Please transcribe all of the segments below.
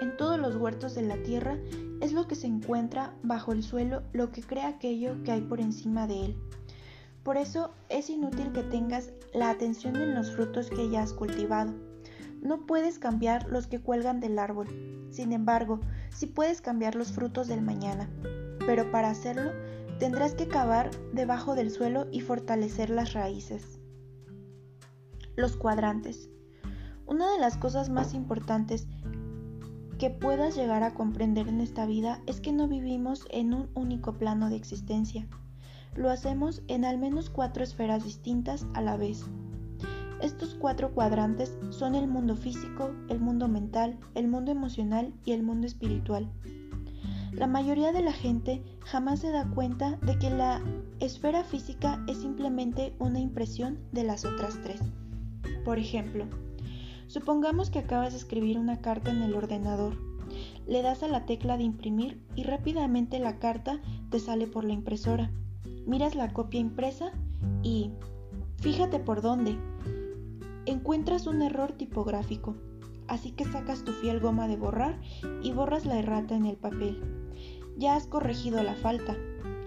en todos los huertos de la tierra, es lo que se encuentra bajo el suelo lo que crea aquello que hay por encima de él. Por eso es inútil que tengas la atención en los frutos que ya has cultivado. No puedes cambiar los que cuelgan del árbol. Sin embargo, sí puedes cambiar los frutos del mañana. Pero para hacerlo, tendrás que cavar debajo del suelo y fortalecer las raíces. Los cuadrantes. Una de las cosas más importantes que puedas llegar a comprender en esta vida es que no vivimos en un único plano de existencia. Lo hacemos en al menos cuatro esferas distintas a la vez. Estos cuatro cuadrantes son el mundo físico, el mundo mental, el mundo emocional y el mundo espiritual. La mayoría de la gente jamás se da cuenta de que la esfera física es simplemente una impresión de las otras tres. Por ejemplo, supongamos que acabas de escribir una carta en el ordenador. Le das a la tecla de imprimir y rápidamente la carta te sale por la impresora. Miras la copia impresa y, fíjate por dónde, encuentras un error tipográfico, así que sacas tu fiel goma de borrar y borras la errata en el papel. Ya has corregido la falta.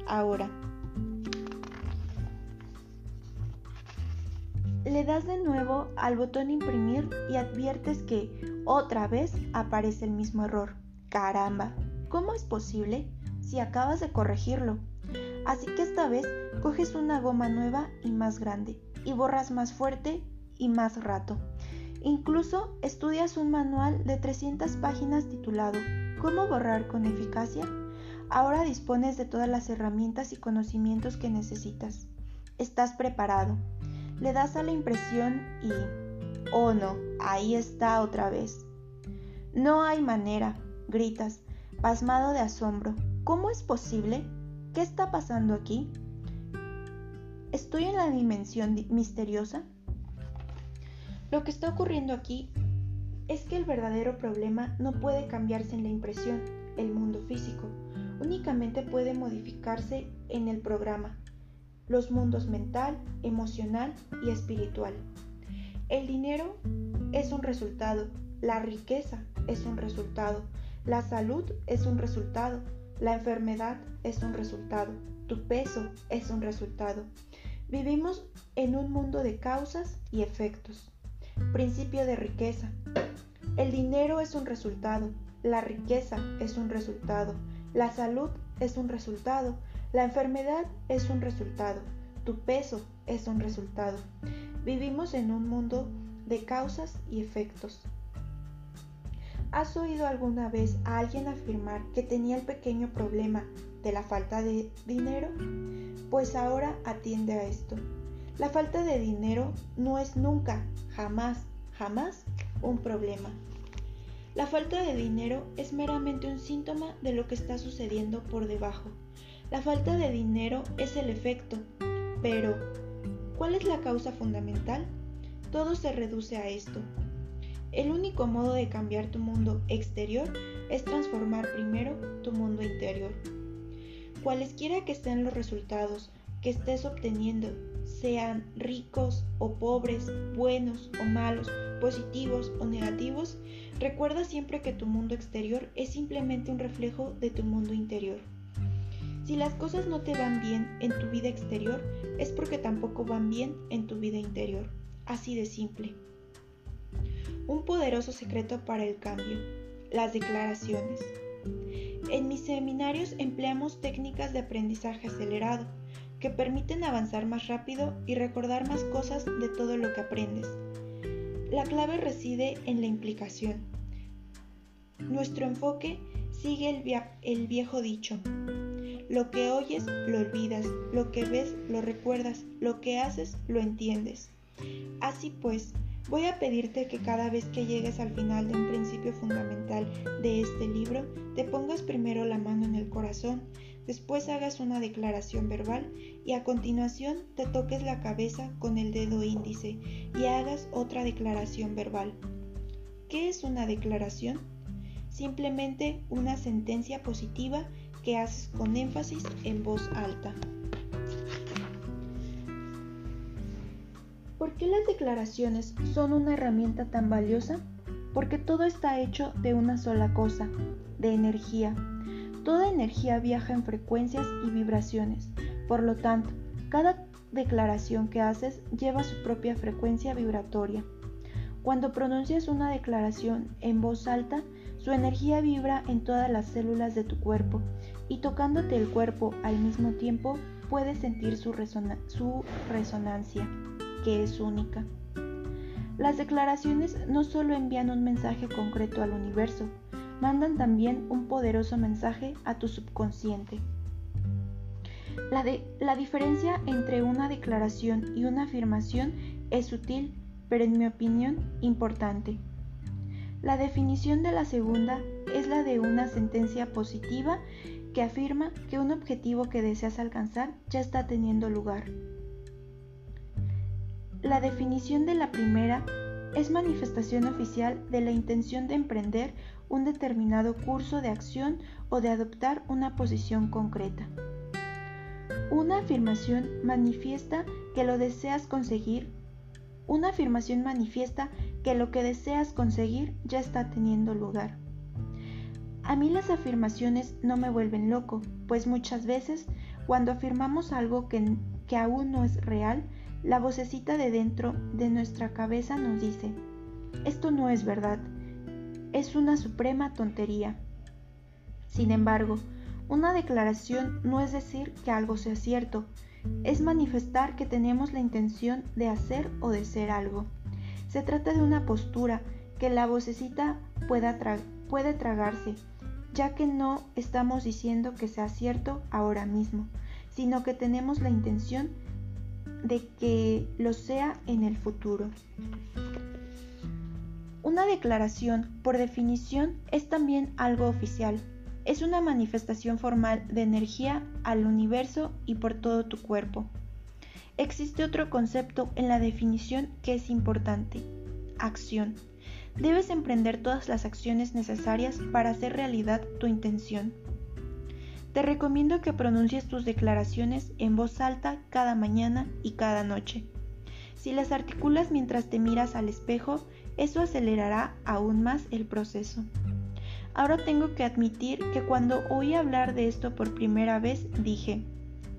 Ahora, le das de nuevo al botón imprimir y adviertes que otra vez aparece el mismo error. Caramba, ¿cómo es posible si acabas de corregirlo? Así que esta vez coges una goma nueva y más grande y borras más fuerte y más rato. Incluso estudias un manual de 300 páginas titulado ¿Cómo borrar con eficacia? Ahora dispones de todas las herramientas y conocimientos que necesitas. Estás preparado. Le das a la impresión y... Oh no, ahí está otra vez. No hay manera, gritas, pasmado de asombro. ¿Cómo es posible? ¿Qué está pasando aquí? ¿Estoy en la dimensión misteriosa? Lo que está ocurriendo aquí es que el verdadero problema no puede cambiarse en la impresión, el mundo físico, únicamente puede modificarse en el programa, los mundos mental, emocional y espiritual. El dinero es un resultado, la riqueza es un resultado, la salud es un resultado, la enfermedad es un resultado, tu peso es un resultado. Vivimos en un mundo de causas y efectos. Principio de riqueza. El dinero es un resultado, la riqueza es un resultado, la salud es un resultado, la enfermedad es un resultado, tu peso es un resultado. Vivimos en un mundo de causas y efectos. ¿Has oído alguna vez a alguien afirmar que tenía el pequeño problema de la falta de dinero? Pues ahora atiende a esto. La falta de dinero no es nunca, jamás, jamás un problema. La falta de dinero es meramente un síntoma de lo que está sucediendo por debajo. La falta de dinero es el efecto, pero ¿cuál es la causa fundamental? Todo se reduce a esto. El único modo de cambiar tu mundo exterior es transformar primero tu mundo interior. Cualesquiera que estén los resultados que estés obteniendo sean ricos o pobres, buenos o malos, positivos o negativos, recuerda siempre que tu mundo exterior es simplemente un reflejo de tu mundo interior. Si las cosas no te van bien en tu vida exterior, es porque tampoco van bien en tu vida interior. Así de simple. Un poderoso secreto para el cambio. Las declaraciones. En mis seminarios empleamos técnicas de aprendizaje acelerado que permiten avanzar más rápido y recordar más cosas de todo lo que aprendes. La clave reside en la implicación. Nuestro enfoque sigue el, viejo dicho. Lo que oyes lo olvidas, lo que ves lo recuerdas, lo que haces lo entiendes. Así pues, voy a pedirte que cada vez que llegues al final de un principio fundamental de este libro, te pongas primero la mano en el corazón Después hagas una declaración verbal y a continuación te toques la cabeza con el dedo índice y hagas otra declaración verbal. ¿Qué es una declaración? Simplemente una sentencia positiva que haces con énfasis en voz alta. ¿Por qué las declaraciones son una herramienta tan valiosa? porque todo está hecho de una sola cosa, de energía. Toda energía viaja en frecuencias y vibraciones. Por lo tanto, cada declaración que haces lleva su propia frecuencia vibratoria. Cuando pronuncias una declaración en voz alta, su energía vibra en todas las células de tu cuerpo y tocándote el cuerpo al mismo tiempo puedes sentir su, resonancia, que es única. Las declaraciones no solo envían un mensaje concreto al universo, mandan también un poderoso mensaje a tu subconsciente. La, diferencia entre una declaración y una afirmación es sutil, pero en mi opinión importante. La definición de la segunda es la de una sentencia positiva que afirma que un objetivo que deseas alcanzar ya está teniendo lugar. La definición de la primera es manifestación oficial de la intención de emprender un determinado curso de acción o de adoptar una posición concreta. Una afirmación manifiesta que lo deseas conseguir. Una afirmación manifiesta que lo que deseas conseguir ya está teniendo lugar. A mí las afirmaciones no me vuelven loco, pues muchas veces cuando afirmamos algo que, que aún no es real, la vocecita de dentro de nuestra cabeza nos dice, esto no es verdad, es una suprema tontería. Sin embargo, una declaración no es decir que algo sea cierto, es manifestar que tenemos la intención de hacer o de ser algo. Se trata de una postura que la vocecita pueda puede tragarse, ya que no estamos diciendo que sea cierto ahora mismo, sino que tenemos la intención de que lo sea en el futuro. Una declaración, por definición, es también algo oficial. Es una manifestación formal de energía al universo y por todo tu cuerpo. Existe otro concepto en la definición que es importante, acción. Debes emprender todas las acciones necesarias para hacer realidad tu intención. Te recomiendo que pronuncies tus declaraciones en voz alta cada mañana y cada noche. Si las articulas mientras te miras al espejo, eso acelerará aún más el proceso. Ahora tengo que admitir que cuando oí hablar de esto por primera vez dije,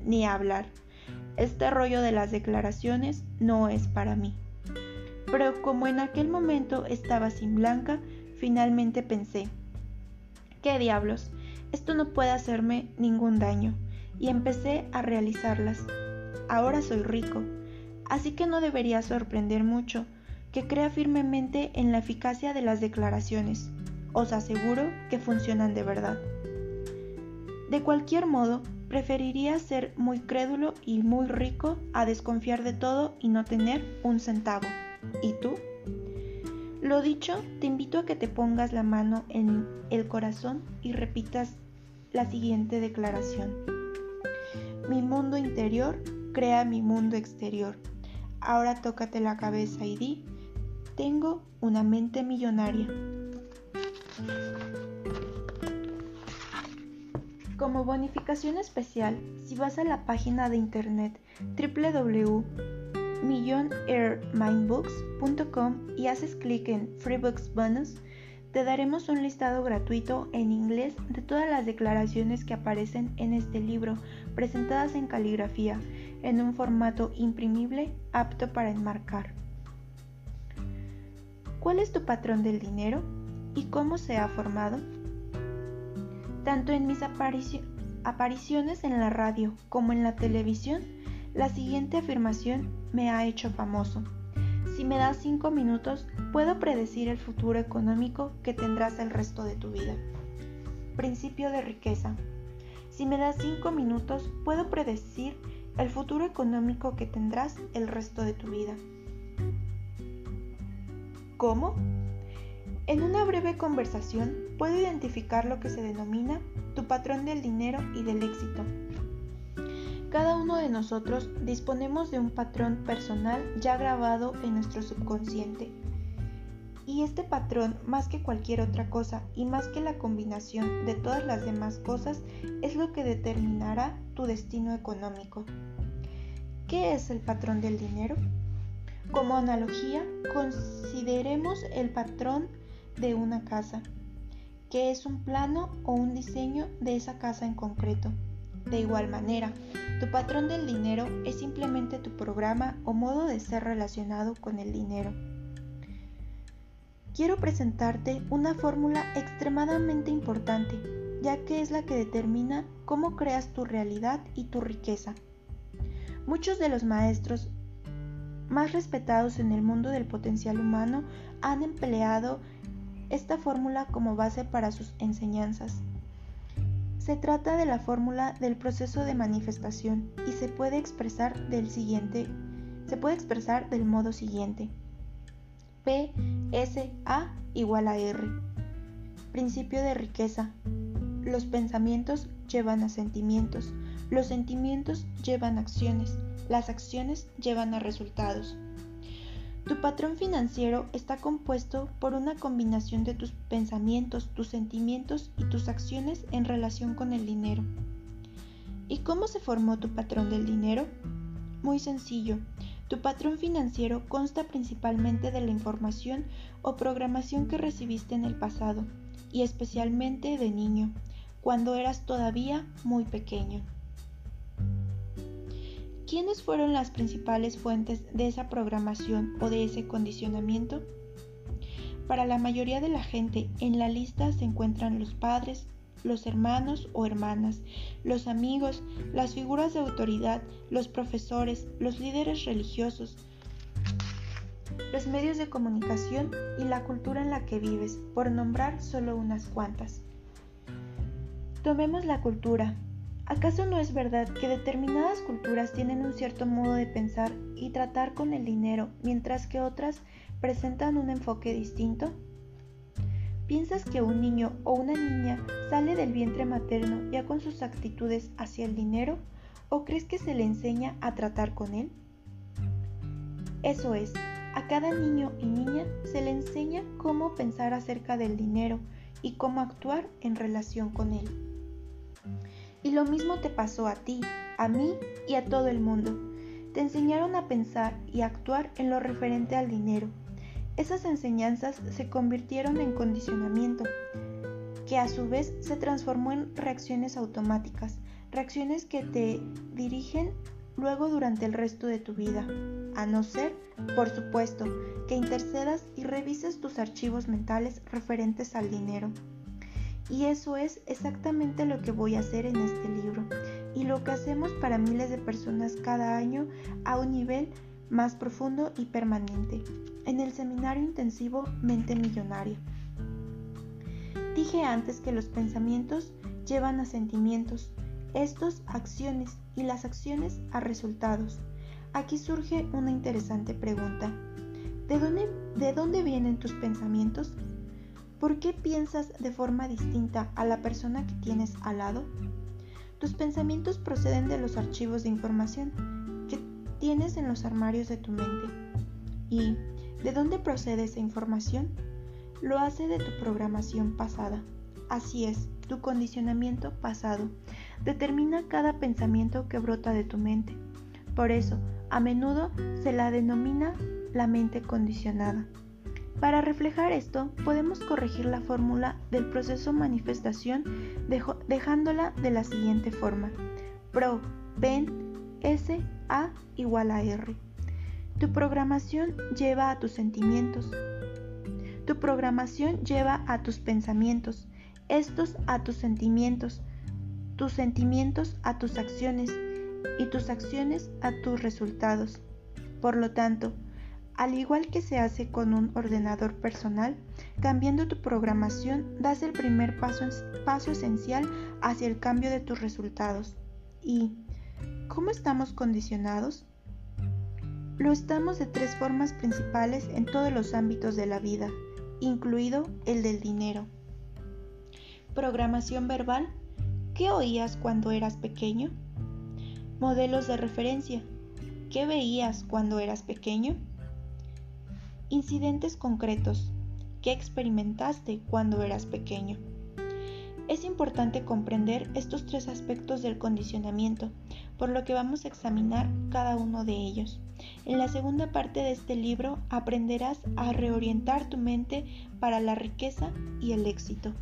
ni hablar este rollo de las declaraciones no es para mí. Pero como en aquel momento estaba sin Blanca, finalmente pensé, ¿qué diablos? Esto no puede hacerme ningún daño, y empecé a realizarlas. Ahora soy rico, así que no debería sorprender mucho que crea firmemente en la eficacia de las declaraciones. Os aseguro que funcionan de verdad. De cualquier modo, Preferiría ser muy crédulo y muy rico a desconfiar de todo y no tener un centavo. ¿Y tú? Lo dicho, te invito a que te pongas la mano en el corazón y repitas la siguiente declaración. Mi mundo interior crea mi mundo exterior. Ahora tócate la cabeza y di, tengo una mente millonaria. Como bonificación especial, si vas a la página de internet www.millionairmindbooks.com y haces clic en Freebooks Bonus, te daremos un listado gratuito en inglés de todas las declaraciones que aparecen en este libro, presentadas en caligrafía, en un formato imprimible apto para enmarcar. ¿Cuál es tu patrón del dinero y cómo se ha formado? Tanto en mis apariciones en la radio como en la televisión, la siguiente afirmación me ha hecho famoso. Si me das 5 minutos, puedo predecir el futuro económico que tendrás el resto de tu vida. Principio de riqueza. Si me das 5 minutos, puedo predecir el futuro económico que tendrás el resto de tu vida. ¿Cómo? En una breve conversación puedo identificar lo que se denomina tu patrón del dinero y del éxito. Cada uno de nosotros disponemos de un patrón personal ya grabado en nuestro subconsciente. Y este patrón, más que cualquier otra cosa y más que la combinación de todas las demás cosas, es lo que determinará tu destino económico. ¿Qué es el patrón del dinero? Como analogía, consideremos el patrón de una casa, que es un plano o un diseño de esa casa en concreto. De igual manera, tu patrón del dinero es simplemente tu programa o modo de ser relacionado con el dinero. Quiero presentarte una fórmula extremadamente importante, ya que es la que determina cómo creas tu realidad y tu riqueza. Muchos de los maestros más respetados en el mundo del potencial humano han empleado esta fórmula como base para sus enseñanzas. Se trata de la fórmula del proceso de manifestación y se puede expresar del siguiente, se puede expresar del modo siguiente. P S A igual a R. Principio de riqueza. Los pensamientos llevan a sentimientos, los sentimientos llevan a acciones, las acciones llevan a resultados. Tu patrón financiero está compuesto por una combinación de tus pensamientos, tus sentimientos y tus acciones en relación con el dinero. ¿Y cómo se formó tu patrón del dinero? Muy sencillo. Tu patrón financiero consta principalmente de la información o programación que recibiste en el pasado, y especialmente de niño, cuando eras todavía muy pequeño. ¿Quiénes fueron las principales fuentes de esa programación o de ese condicionamiento? Para la mayoría de la gente en la lista se encuentran los padres, los hermanos o hermanas, los amigos, las figuras de autoridad, los profesores, los líderes religiosos, los medios de comunicación y la cultura en la que vives, por nombrar solo unas cuantas. Tomemos la cultura, ¿Acaso no es verdad que determinadas culturas tienen un cierto modo de pensar y tratar con el dinero, mientras que otras presentan un enfoque distinto? ¿Piensas que un niño o una niña sale del vientre materno ya con sus actitudes hacia el dinero o crees que se le enseña a tratar con él? Eso es, a cada niño y niña se le enseña cómo pensar acerca del dinero y cómo actuar en relación con él. Y lo mismo te pasó a ti, a mí y a todo el mundo. Te enseñaron a pensar y actuar en lo referente al dinero. Esas enseñanzas se convirtieron en condicionamiento, que a su vez se transformó en reacciones automáticas, reacciones que te dirigen luego durante el resto de tu vida, a no ser, por supuesto, que intercedas y revises tus archivos mentales referentes al dinero. Y eso es exactamente lo que voy a hacer en este libro y lo que hacemos para miles de personas cada año a un nivel más profundo y permanente, en el seminario intensivo Mente Millonaria. Dije antes que los pensamientos llevan a sentimientos, estos a acciones y las acciones a resultados. Aquí surge una interesante pregunta. ¿De dónde, de dónde vienen tus pensamientos? ¿Por qué piensas de forma distinta a la persona que tienes al lado? Tus pensamientos proceden de los archivos de información que tienes en los armarios de tu mente. ¿Y de dónde procede esa información? Lo hace de tu programación pasada. Así es, tu condicionamiento pasado determina cada pensamiento que brota de tu mente. Por eso, a menudo se la denomina la mente condicionada. Para reflejar esto, podemos corregir la fórmula del proceso manifestación dejándola de la siguiente forma. Pro, pen, S, A igual a R. Tu programación lleva a tus sentimientos. Tu programación lleva a tus pensamientos, estos a tus sentimientos, tus sentimientos a tus acciones y tus acciones a tus resultados. Por lo tanto, al igual que se hace con un ordenador personal, cambiando tu programación das el primer paso, paso esencial hacia el cambio de tus resultados. ¿Y cómo estamos condicionados? Lo estamos de tres formas principales en todos los ámbitos de la vida, incluido el del dinero. Programación verbal. ¿Qué oías cuando eras pequeño? Modelos de referencia. ¿Qué veías cuando eras pequeño? Incidentes concretos. ¿Qué experimentaste cuando eras pequeño? Es importante comprender estos tres aspectos del condicionamiento, por lo que vamos a examinar cada uno de ellos. En la segunda parte de este libro aprenderás a reorientar tu mente para la riqueza y el éxito.